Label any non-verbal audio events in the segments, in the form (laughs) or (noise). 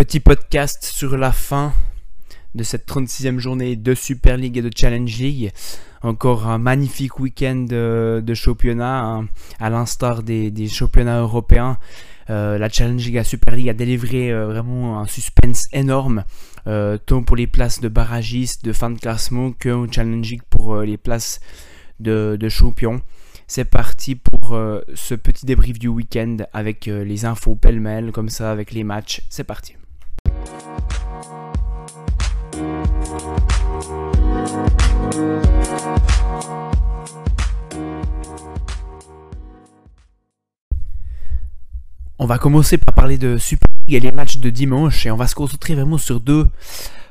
Petit podcast sur la fin de cette 36e journée de Super League et de Challenge League. Encore un magnifique week-end de, championnat, hein, à l'instar des, championnats européens. Euh, la Challenge League la Super League a délivré euh, vraiment un suspense énorme, euh, tant pour les places de barragistes, de fin de classement, que au Challenge League pour les places de, de champions. C'est parti pour ce petit débrief du week-end avec les infos pêle-mêle, comme ça, avec les matchs. C'est parti. On va commencer par parler de Super League et les matchs de dimanche et on va se concentrer vraiment sur deux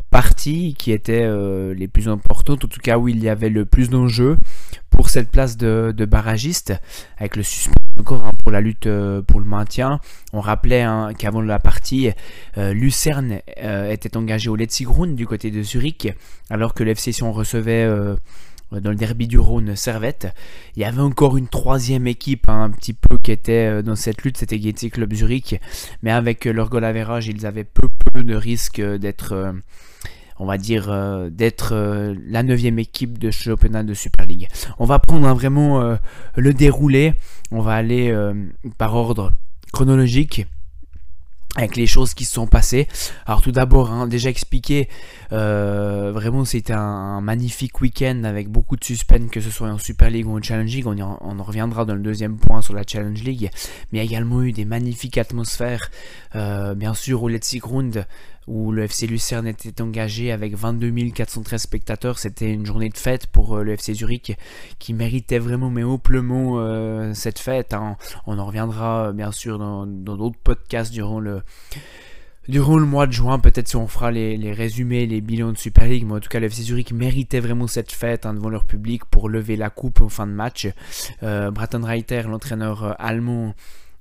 parties qui étaient euh, les plus importantes, en tout cas où il y avait le plus d'enjeux pour cette place de, barragiste, avec le suspense encore hein, pour la lutte euh, pour le maintien. On rappelait hein, qu'avant la partie, euh, Lucerne était engagé au Letzigrund du côté de Zurich, alors que l'FC Sion recevait dans le derby du Rhône Servette. Il y avait encore une troisième équipe hein, un petit peu qui était euh, dans cette lutte, c'était Getty Club Zurich, mais avec euh, leur goal average, ils avaient peu peu de risques d'être euh, on va dire d'être la neuvième équipe de championnat de Super League. On va prendre hein, vraiment le déroulé, on va aller par ordre chronologique avec les choses qui se sont passées. Alors tout d'abord, hein, déjà expliqué, euh, vraiment c'était un, magnifique week-end avec beaucoup de suspense, que ce soit en Super League ou en Challenge League. On, en, reviendra dans le deuxième point sur la Challenge League. Mais il y a également eu des magnifiques atmosphères, euh, bien sûr au Let's Ground où le FC Lucerne était engagé avec 22 413 spectateurs. C'était une journée de fête pour euh, le FC Zurich qui méritait vraiment, mais amplement, euh, cette fête. Hein. On en reviendra bien sûr dans d'autres podcasts durant le, durant le mois de juin, peut-être si on fera les, résumés, les bilans de Super League, mais en tout cas, le FC Zurich méritait vraiment cette fête hein, devant leur public pour lever la coupe en fin de match. Euh, Reiter, l'entraîneur allemand,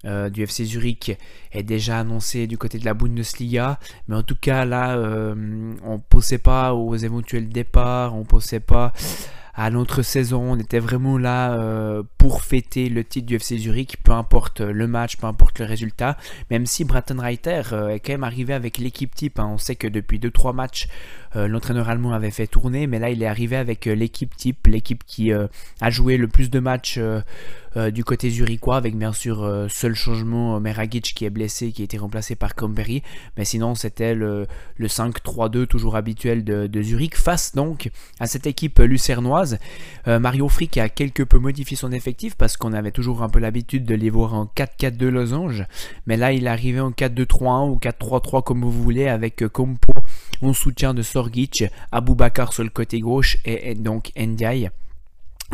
euh, du FC Zurich est déjà annoncé du côté de la Bundesliga. Mais en tout cas, là, euh, on ne pensait pas aux éventuels départs, on ne pensait pas à notre saison. On était vraiment là euh, pour fêter le titre du FC Zurich, peu importe le match, peu importe le résultat. Même si Bratton Reiter est quand même arrivé avec l'équipe type. Hein. On sait que depuis 2-3 matchs, l'entraîneur allemand avait fait tourner, mais là il est arrivé avec l'équipe type, l'équipe qui a joué le plus de matchs euh, du côté zurichois, avec bien sûr euh, seul changement euh, Meragic qui est blessé, qui a été remplacé par Comberry. Mais sinon, c'était le, 5-3-2 toujours habituel de, Zurich, face donc à cette équipe lucernoise. Mario Frick a quelque peu modifié son effectif parce qu'on avait toujours un peu l'habitude de les voir en 4-4-2 losange. Mais là, il est arrivé en 4-2-3-1 ou 4-3-3 comme vous voulez, avec Compo en soutien de Sorgic, Aboubakar sur le côté gauche et, donc Ndiaye.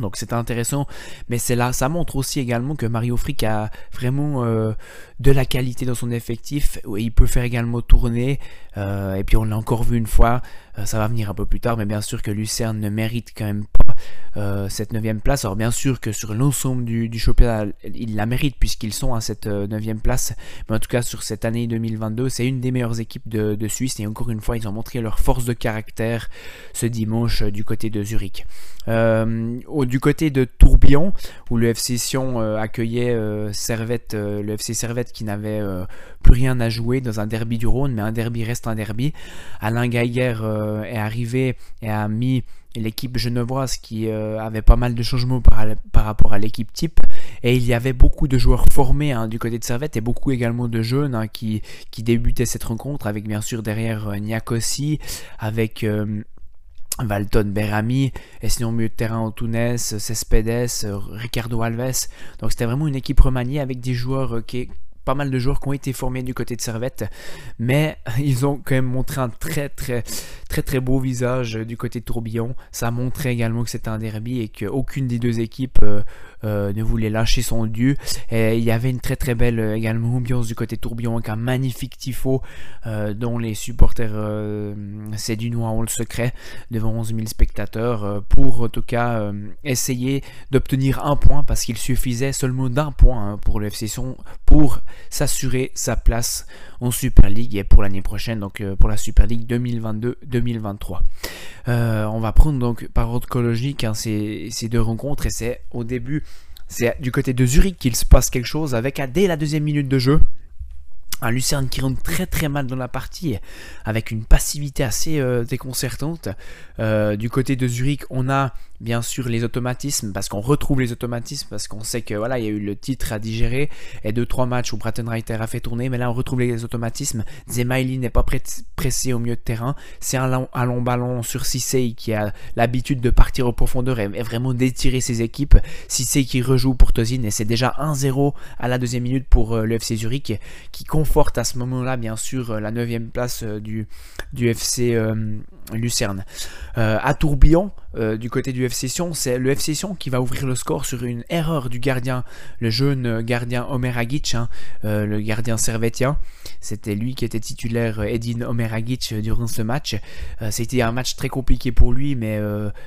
Donc c'est intéressant, mais c'est ça montre aussi également que Mario Frick a vraiment euh, de la qualité dans son effectif. Il peut faire également tourner, euh, et puis on l'a encore vu une fois, euh, ça va venir un peu plus tard, mais bien sûr que Lucerne ne mérite quand même pas cette 9 place. Alors bien sûr que sur l'ensemble du, du, championnat, ils la méritent puisqu'ils sont à cette 9 place, mais en tout cas sur cette année 2022, c'est une des meilleures équipes de, de, Suisse, et encore une fois, ils ont montré leur force de caractère ce dimanche du côté de Zurich. Au du côté de Tourbillon, où le FC Sion euh, accueillait euh, Servette, euh, le FC Servette qui n'avait plus rien à jouer dans un derby du Rhône, mais un derby reste un derby. Alain Geiger est arrivé et a mis l'équipe genevoise qui avait pas mal de changements par, rapport à l'équipe type et il y avait beaucoup de joueurs formés hein, du côté de Servette et beaucoup également de jeunes hein, qui, débutaient cette rencontre avec bien sûr derrière Niakosi avec Valton Berami, et sinon milieu de terrain Antunes, Cespedes, Ricardo Alves. Donc c'était vraiment une équipe remaniée avec des joueurs euh, qui pas mal de joueurs qui ont été formés du côté de Servette, mais (laughs) ils ont quand même montré un très très très très beau visage du côté de Tourbillon. Ça montrait également que c'était un derby et qu'aucune des deux équipes euh, euh, ne voulait lâcher son dieu. Et il y avait une très très belle euh, également ambiance du côté Tourbillon avec un magnifique tifo dont les supporters c'est du noir en le secret devant 11 000 spectateurs pour en tout cas essayer d'obtenir un point parce qu'il suffisait seulement d'un point hein, pour le FC pour s'assurer sa place en Super League et pour l'année prochaine, donc euh, pour la Super League 2022-2023. Euh, on va prendre donc par ordre chronologique hein, ces, deux rencontres et c'est au début, c'est du côté de Zurich qu'il se passe quelque chose avec dès la deuxième minute de jeu. Un Lucerne qui rentre très très mal dans la partie avec une passivité assez euh, déconcertante. Euh, du côté de Zurich, on a bien sûr les automatismes parce qu'on retrouve les automatismes parce qu'on sait que voilà il y a eu le titre à digérer et deux trois matchs où Reiter a fait tourner mais là on retrouve les automatismes. Zemaili n'est pas pressé au milieu de terrain. C'est un, long, ballon sur Sissei qui a l'habitude de partir au profondeur et, vraiment d'étirer ses équipes. Sissei qui rejoue pour Tozin et c'est déjà 1-0 à la deuxième minute pour euh, le FC Zurich qui à ce moment là bien sûr euh, la neuvième place euh, du, du FC Lucerne à Tourbillon du côté du FC Sion, c'est le FC Sion qui va ouvrir le score sur une erreur du gardien, le jeune gardien Omer Agic, hein, euh, le gardien servetien. C'était lui qui était titulaire euh, Edin Omer Agic euh, durant ce match. C'était un match très compliqué pour lui, mais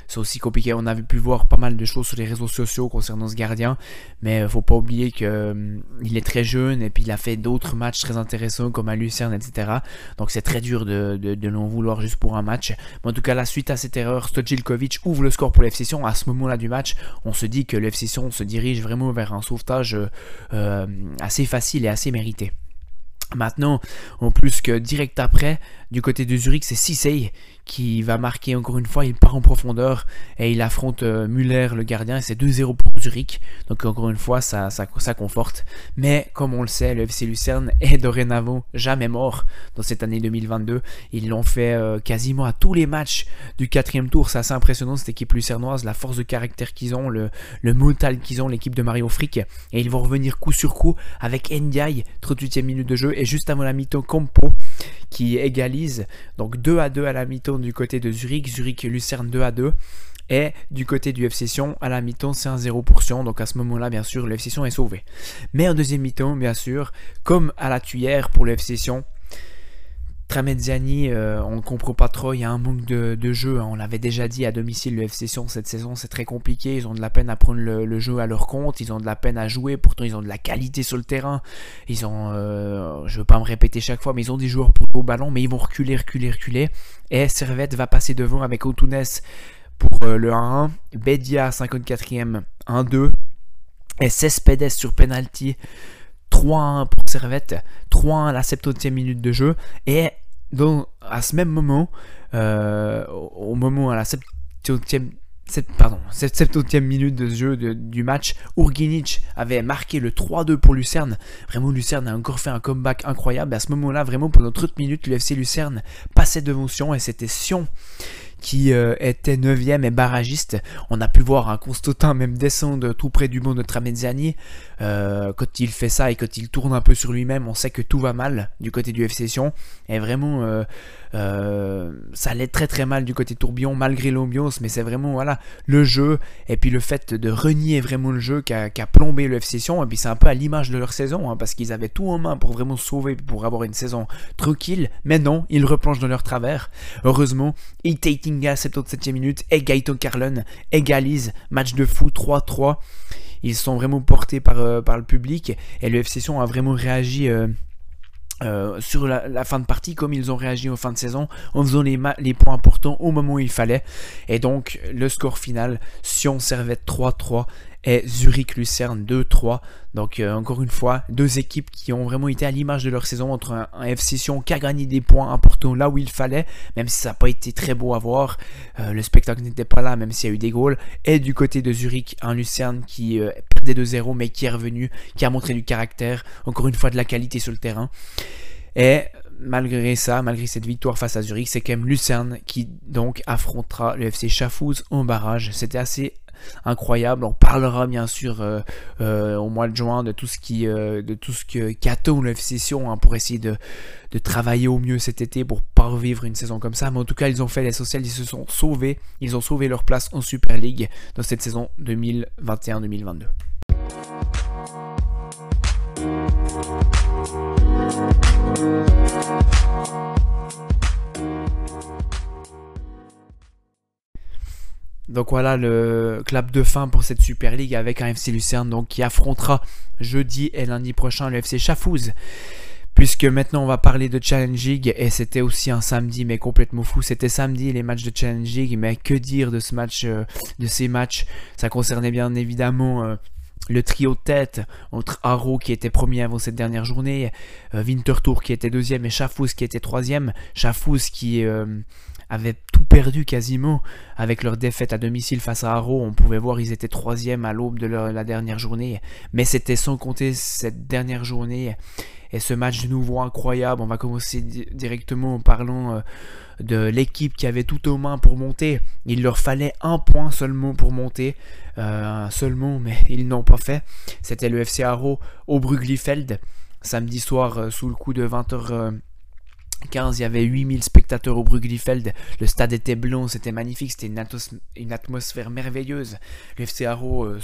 c'est aussi compliqué. On avait pu voir pas mal de choses sur les réseaux sociaux concernant ce gardien, mais faut pas oublier qu'il il est très jeune et puis il a fait d'autres matchs très intéressants comme à Lucerne, etc. Donc c'est très dur de, de, l'en vouloir juste pour un match. Mais en tout cas, la suite à cette erreur, Stojilkovic ouvre le score pour les à ce moment-là du match, on se dit que le FC se dirige vraiment vers un sauvetage euh, assez facile et assez mérité. Maintenant, en plus que direct après, du côté de Zurich, c'est Sissei qui va marquer encore une fois. Il part en profondeur et il affronte euh, Müller, le gardien. C'est 2-0 pour Zurich. Donc encore une fois, ça, ça, ça, conforte. Mais comme on le sait, le FC Lucerne (laughs) est dorénavant jamais mort dans cette année 2022. Ils l'ont fait euh, quasiment à tous les matchs du quatrième tour. C'est assez impressionnant cette équipe lucernoise, la force de caractère qu'ils ont, le, le mental qu'ils ont, l'équipe de Mario Frick. Et ils vont revenir coup sur coup avec Ndiaye, 38e minute de jeu. Et juste avant la mi-temps, Compo qui égalise. Donc 2 à 2 à la mi-temps du côté de Zurich. Zurich Lucerne 2 à 2. Et du côté du FC Sion, à la mi-temps, c'est un 0%. Donc à ce moment-là, bien sûr, le FC Sion est sauvé. Mais en deuxième mi-temps, bien sûr, comme à la tuyère pour le FC Sion, Tramezzani, euh, on ne comprend pas trop, il y a un manque de, jeu. Hein. On l'avait déjà dit à domicile, le FC Sion cette saison, c'est très compliqué. Ils ont de la peine à prendre le, jeu à leur compte, ils ont de la peine à jouer, pourtant ils ont de la qualité sur le terrain. Ils ont, euh, je ne veux pas me répéter chaque fois, mais ils ont des joueurs pour le ballon, mais ils vont reculer, reculer, reculer. Et Servette va passer devant avec Outunes pour euh, le 1-1, Bedia 54e 1-2, et Cespedes sur penalty 3-1 pour Servette, 3-1 à la 70e minute de jeu, et donc, à ce même moment, euh, au moment à la 70e, pardon, 70e minute de jeu du match, Urginic avait marqué le 3-2 pour Lucerne. Vraiment, Lucerne a encore fait un comeback incroyable. À ce moment-là, vraiment, pendant 30 minutes, le FC Lucerne passait devant Sion et c'était Sion qui euh, était 9ème et barragiste. On a pu voir un Constantin même descendre tout près du banc de Tramezzani. Euh, quand il fait ça et quand il tourne un peu sur lui-même, on sait que tout va mal du côté du FC Sion. Et vraiment, euh, ça allait très très mal du côté tourbillon malgré l'ambiance, mais c'est vraiment voilà le jeu et puis le fait de renier vraiment le jeu qui a, plombé le FC Sion. Et puis c'est un peu à l'image de leur saison hein, parce qu'ils avaient tout en main pour vraiment sauver, pour avoir une saison tranquille. Mais non, ils replongent dans leur travers. Heureusement, Itating Tinga, 77e minute, et Gaito Carlon égalise. Match de fou 3-3. Ils sont vraiment portés par, euh, par le public et le FC Sion a vraiment réagi. Euh, euh, sur la, fin de partie comme ils ont réagi en fin de saison en faisant les, les, points importants au moment où il fallait et donc le score final Sion Servette 3-3 et Zurich-Lucerne 2-3. Donc euh, encore une fois, deux équipes qui ont vraiment été à l'image de leur saison entre un, FC Sion qui a gagné des points importants là où il fallait, même si ça n'a pas été très beau à voir. Euh, le spectacle n'était pas là, même s'il y a eu des goals. Et du côté de Zurich, un Lucerne qui euh, perdait 2-0 mais qui est revenu, qui a montré du caractère, encore une fois de la qualité sur le terrain. Et malgré ça, malgré cette victoire face à Zurich, c'est quand même Lucerne qui donc affrontera le FC Schaffhouse en barrage. C'était assez incroyable. On parlera bien sûr euh, euh, au mois de juin de tout ce qui, euh, de tout ce que qu'attend le session hein, pour essayer de, travailler au mieux cet été pour pas revivre une saison comme ça. Mais en tout cas, ils ont fait les sociales, ils se sont sauvés, ils ont sauvé leur place en Super League dans cette saison 2021-2022. Donc voilà le clap de fin pour cette Super League avec un FC Lucerne donc, qui affrontera jeudi et lundi prochain le FC Chafouz. Puisque maintenant on va parler de Challenge et c'était aussi un samedi mais complètement fou. C'était samedi les matchs de Challenge mais que dire de ce match, euh, de ces matchs? Ça concernait bien évidemment euh, le trio de tête entre Haro qui était premier avant cette dernière journée, Winterthur qui était deuxième et Schaffus qui était troisième. Schaffus qui avait tout perdu quasiment avec leur défaite à domicile face à Haro. On pouvait voir ils étaient troisième à l'aube de la dernière journée, mais c'était sans compter cette dernière journée et ce match nouveau incroyable. On va commencer directement en parlant euh, de l'équipe qui avait tout aux mains pour monter. Il leur fallait un point seulement pour monter. Euh, seulement, mais (laughs) ils n'ont pas fait. C'était le FC Haro au Bruglifeld. Samedi soir, euh, sous le coup de 20h. 15, il y avait 8000 spectateurs au Bruglifeld. Le stade était blanc, c'était magnifique, c'était une, atmosphère merveilleuse. Le FC Haro euh,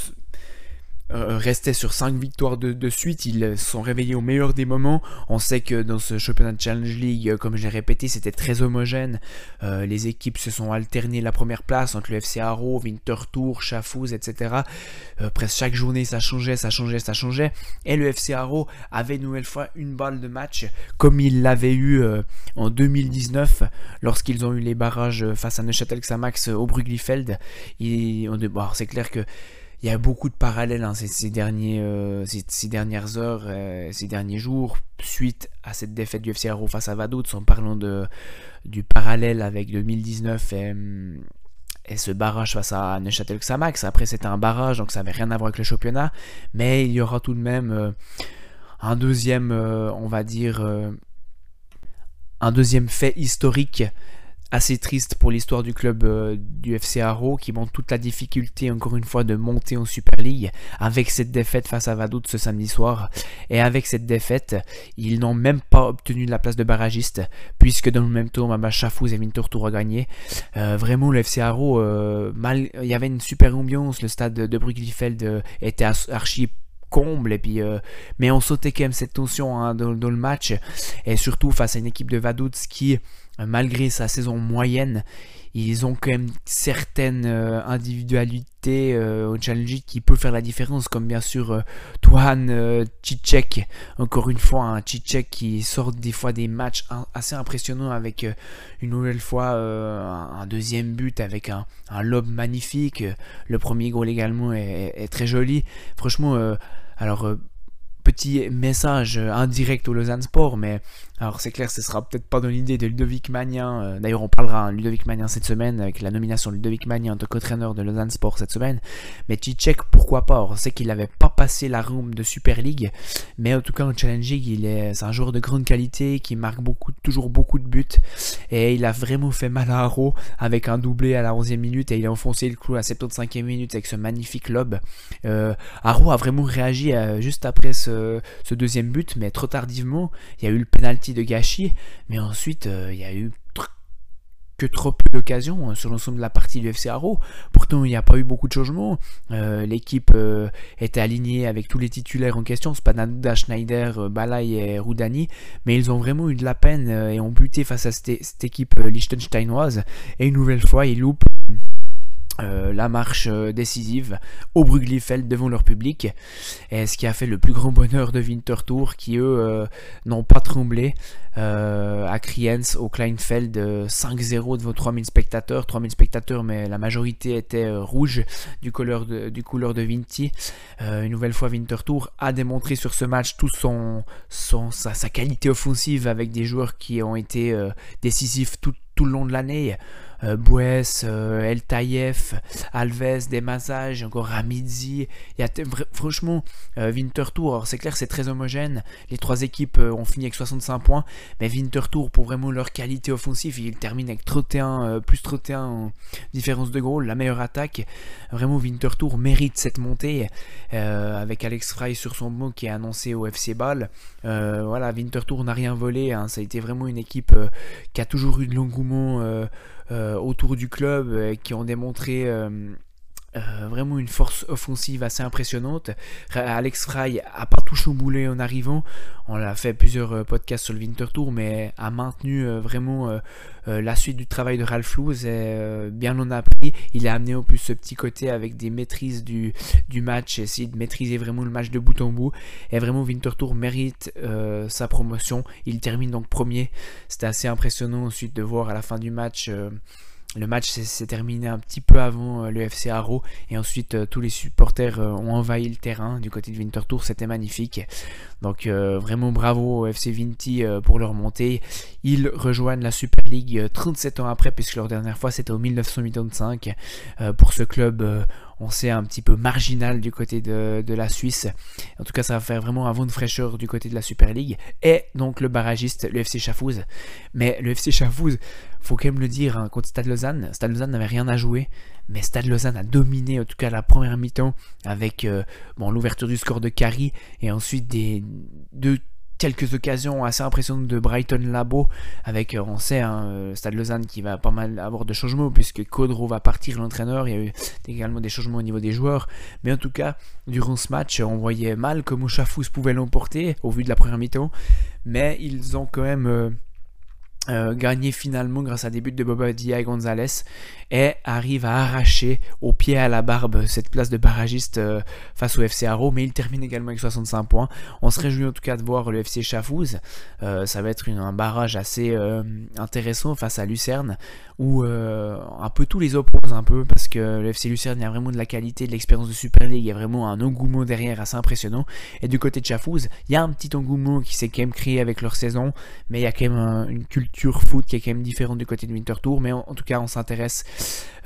restait sur 5 victoires de, suite. Ils sont réveillés au meilleur des moments. On sait que dans ce championnat Challenge League, euh, comme je l'ai répété, c'était très homogène. Euh, les équipes se sont alternées la première place entre le FC Haro, Winterthur, Chafouz, etc. presque chaque journée, ça changeait, ça changeait, ça changeait. Et le FC Haro avait une nouvelle fois une balle de match, comme il l'avait eu en 2019 lorsqu'ils ont eu les barrages face à Neuchâtel Xamax au Bruglifeld. c'est clair que il y a beaucoup de parallèles hein, ces, derniers, euh, ces, dernières heures, euh, ces derniers jours, suite à cette défaite du FC face à Vaduz, en parlant de, du parallèle avec 2019 et, hum, et ce barrage face à Neuchâtel Xamax. Après, c'était un barrage, donc ça n'avait rien à voir avec le championnat, mais il y aura tout de même euh, un deuxième, on va dire, un deuxième fait historique assez triste pour l'histoire du club euh, du FC Haro qui montre toute la difficulté encore une fois de monter en Super League avec cette défaite face à Vaduz ce samedi soir. Et avec cette défaite ils n'ont même pas obtenu la place de barragiste puisque dans le même tour Mama Chafouz et Winterthur a gagné euh, vraiment le FC Haro euh, mal, il y avait une super ambiance. Le stade de Bruglifeld était archi comble. Et puis mais on sautait quand même cette tension hein, dans, dans, le match. Et surtout face à une équipe de Vaduz qui malgré sa saison moyenne, ils ont quand même certaines euh, individualités euh, au challenge qui peut faire la différence, comme bien sûr euh, Tuhan encore une fois un Cicek qui sort des fois des matchs assez impressionnants avec une nouvelle fois un, deuxième but avec un, lob magnifique, le premier goal également est, est très joli, franchement alors petit message indirect au Lausanne Sport, mais alors c'est clair, ce sera peut-être pas dans l'idée de Ludovic Magnin. Euh, d'ailleurs, on parlera de Ludovic Magnin cette semaine avec la nomination de Ludovic Magnin en tant qu'entraîneur de Lausanne Sport cette semaine. Mais Tchitchek, pourquoi pas? On sait qu'il n'avait pas passé la room de Super League, mais en tout cas en Challenge il est, c'est un joueur de grande qualité qui marque toujours beaucoup de buts et il a vraiment fait mal à Haro avec un doublé à la 11e minute et il a enfoncé le clou à la 75e minute avec ce magnifique lob. Euh, Haro a vraiment réagi euh, juste après ce, ce, deuxième but, mais trop tardivement. Il y a eu le penalty de gâchis, mais ensuite euh, il y a eu que trop peu d'occasions hein, sur l'ensemble de la partie du FC Haro. Pourtant, il n'y a pas eu beaucoup de changements. Euh, l'équipe euh, était alignée avec tous les titulaires en question, Spanada, Schneider, Balay et Roudani, mais ils ont vraiment eu de la peine et ont buté face à cette, cette équipe liechtensteinoise. Et une nouvelle fois, ils loupent euh, la marche euh, décisive au Bruglifeld devant leur public. Et ce qui a fait le plus grand bonheur de Winterthur qui eux euh, n'ont pas tremblé à Kriens au Kleinfeld 5-0 devant 3000 spectateurs. 3000 spectateurs mais la majorité était rouge du couleur de, du couleur de Vinti. Une nouvelle fois Winterthur a démontré sur ce match tout son, sa, sa, qualité offensive avec des joueurs qui ont été décisifs tout, tout le long de l'année Bouès, euh, El Tayef, Alves, des massages, encore Ramidzi. Il y a franchement euh, Winterthur. c'est clair, c'est très homogène. Les trois équipes ont fini avec 65 points, mais Winterthur, pour vraiment leur qualité offensive, ils terminent avec 31, plus 31 en différence de goal, la meilleure attaque. Vraiment, Winterthur mérite cette montée avec Alex Fry sur son mot qui est annoncé au FC Ball. voilà, Winterthur n'a rien volé. Hein. ça a été vraiment une équipe qui a toujours eu de l'engouement euh, autour du club euh, qui ont démontré euh, vraiment une force offensive assez impressionnante. Alex Fry a pas tout chamboulé en arrivant. On a fait plusieurs podcasts sur le Winter Tour, mais a maintenu vraiment la suite du travail de Ralph Louz. Et bien on a appris. Il a amené en plus ce petit côté avec des maîtrises du, du match, essayer de maîtriser vraiment le match de bout en bout. Et vraiment Winter Tour mérite sa promotion. Il termine donc premier. C'était assez impressionnant ensuite de voir à la fin du match le match s'est terminé un petit peu avant le FC Haro et ensuite tous les supporters ont envahi le terrain du côté de Winterthur, c'était magnifique. Donc vraiment bravo au FC Vinti pour leur montée. Ils rejoignent la Super League 37 ans après puisque leur dernière fois c'était en 1985 pour ce club on sait un petit peu marginal du côté de, la Suisse. En tout cas, ça va faire vraiment un vent de fraîcheur du côté de la Super League. Et donc le barragiste, le FC Chafouz. Mais le FC Chafouz, faut quand même le dire, hein, contre Stade Lausanne, Stade Lausanne n'avait rien à jouer. Mais Stade Lausanne a dominé, en tout cas la première mi-temps, avec euh, l'ouverture du score de Carrie et ensuite des deux quelques occasions assez impressionnantes de Brighton Labo avec, euh, on sait, hein, euh, Stade Lausanne qui va pas mal avoir de changements puisque Codro va partir l'entraîneur, il y a eu également des changements au niveau des joueurs, mais en tout cas, durant ce match, on voyait mal comment Chafous pouvait l'emporter au vu de la première mi-temps, mais ils ont quand même... gagné finalement grâce à des buts de Boba Dia et Gonzalez et arrive à arracher au pied à la barbe cette place de barragiste euh, face au FC Haro, mais il termine également avec 65 points. On se réjouit en tout cas de voir le FC Chafouz. Euh, ça va être un barrage assez euh, intéressant face à Lucerne, où un peu tous les opposent un peu, parce que le FC Lucerne, il y a vraiment de la qualité, de l'expérience de Super League, il y a vraiment un engouement derrière assez impressionnant. Et du côté de Chafouz, il y a un petit engouement qui s'est quand même créé avec leur saison, mais il y a quand même une culture foot qui est quand même différente du côté de Winter Tour, mais en tout cas on s'intéresse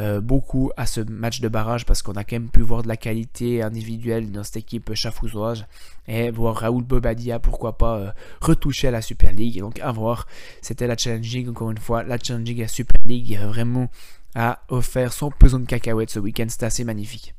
euh, beaucoup à ce match de barrage parce qu'on a quand même pu voir de la qualité individuelle dans cette équipe chafouzoise et voir Raoul Bobadia, pourquoi pas, euh, retoucher à la Super League. donc à voir, c'était la Challenging, encore une fois, la Challenging à Super League vraiment a offert son pesant de cacahuètes ce week-end, c'était assez magnifique.